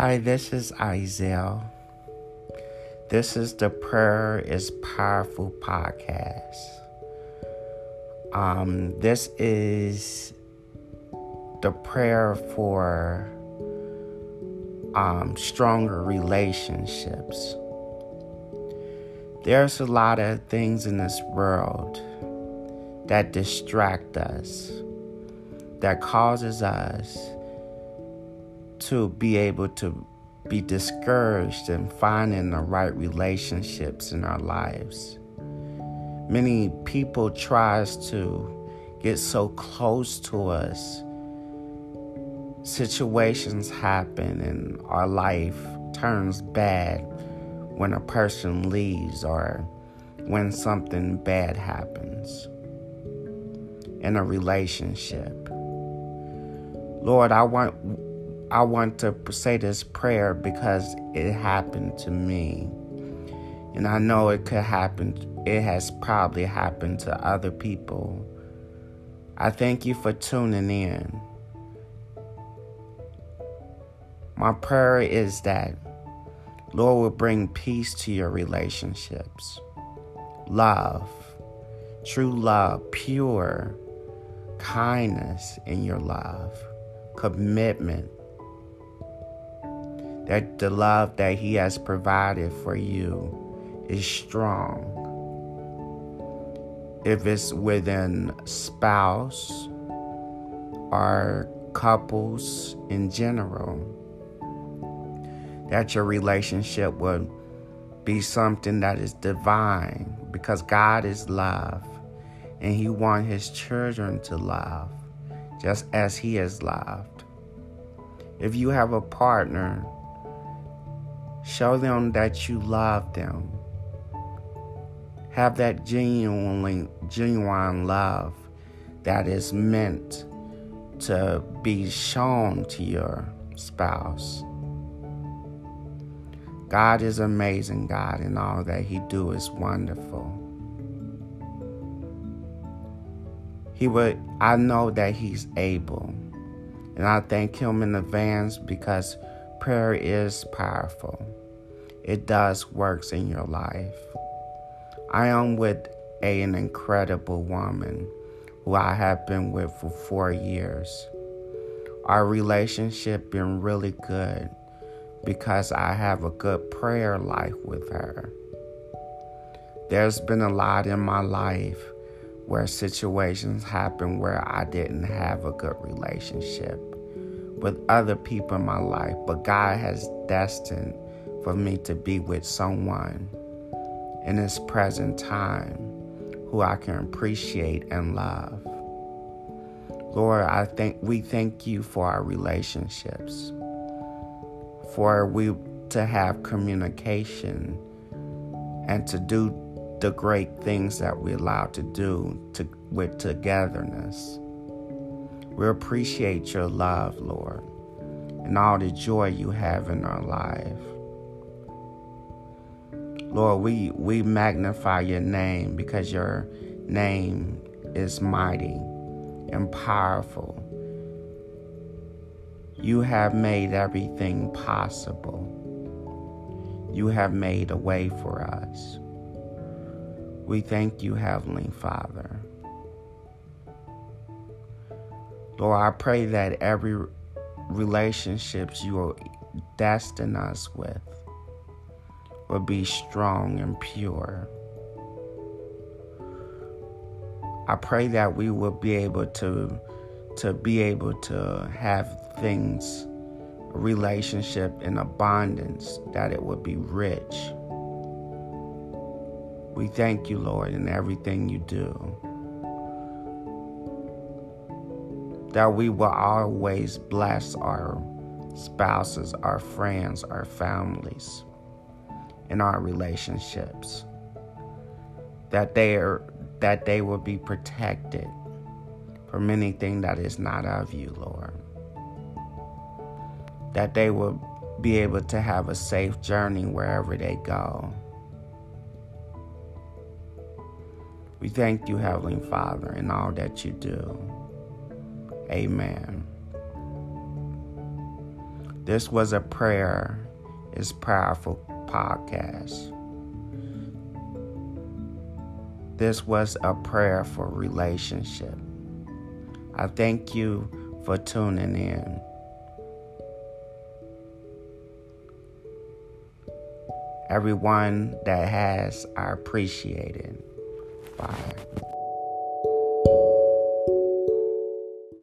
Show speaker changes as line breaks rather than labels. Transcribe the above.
Hi, this is Isel. This is the Prayer is Powerful podcast. Um, this is the prayer for um, stronger relationships. There's a lot of things in this world that distract us, that causes us to be able to be discouraged in finding the right relationships in our lives. Many people tries to get so close to us. Situations happen and our life turns bad when a person leaves or when something bad happens in a relationship. Lord, I want I want to say this prayer because it happened to me. And I know it could happen, it has probably happened to other people. I thank you for tuning in. My prayer is that Lord will bring peace to your relationships, love, true love, pure kindness in your love, commitment, that the love that He has provided for you is strong. If it's within spouse or couples in general, that your relationship would be something that is divine because God is love and He wants His children to love just as He has loved. If you have a partner, show them that you love them. Have that genuinely genuine love that is meant to be shown to your spouse. God is amazing, God, and all that He do is wonderful. He would I know that He's able. And I thank Him in advance because prayer is powerful. It does works in your life. I am with a, an incredible woman who I have been with for four years. Our relationship been really good because I have a good prayer life with her. There's been a lot in my life where situations happen where I didn't have a good relationship with other people in my life, but God has destined for me to be with someone in this present time who I can appreciate and love. Lord, I think we thank you for our relationships for we to have communication and to do the great things that we're allowed to do to, with togetherness. We appreciate your love, Lord, and all the joy you have in our life. Lord, we, we magnify your name because your name is mighty and powerful you have made everything possible. You have made a way for us. We thank you, Heavenly Father. Lord, I pray that every relationships you will destine us with will be strong and pure. I pray that we will be able to to be able to have things, relationship in abundance, that it would be rich. We thank you, Lord, in everything you do. That we will always bless our spouses, our friends, our families, in our relationships. That they are that they will be protected from anything that is not of you, Lord. That they will be able to have a safe journey wherever they go. We thank you, Heavenly Father, in all that you do. Amen. This was a prayer is powerful podcast. This was a prayer for relationship. I thank you for tuning in. Everyone that has, I appreciate it. Bye.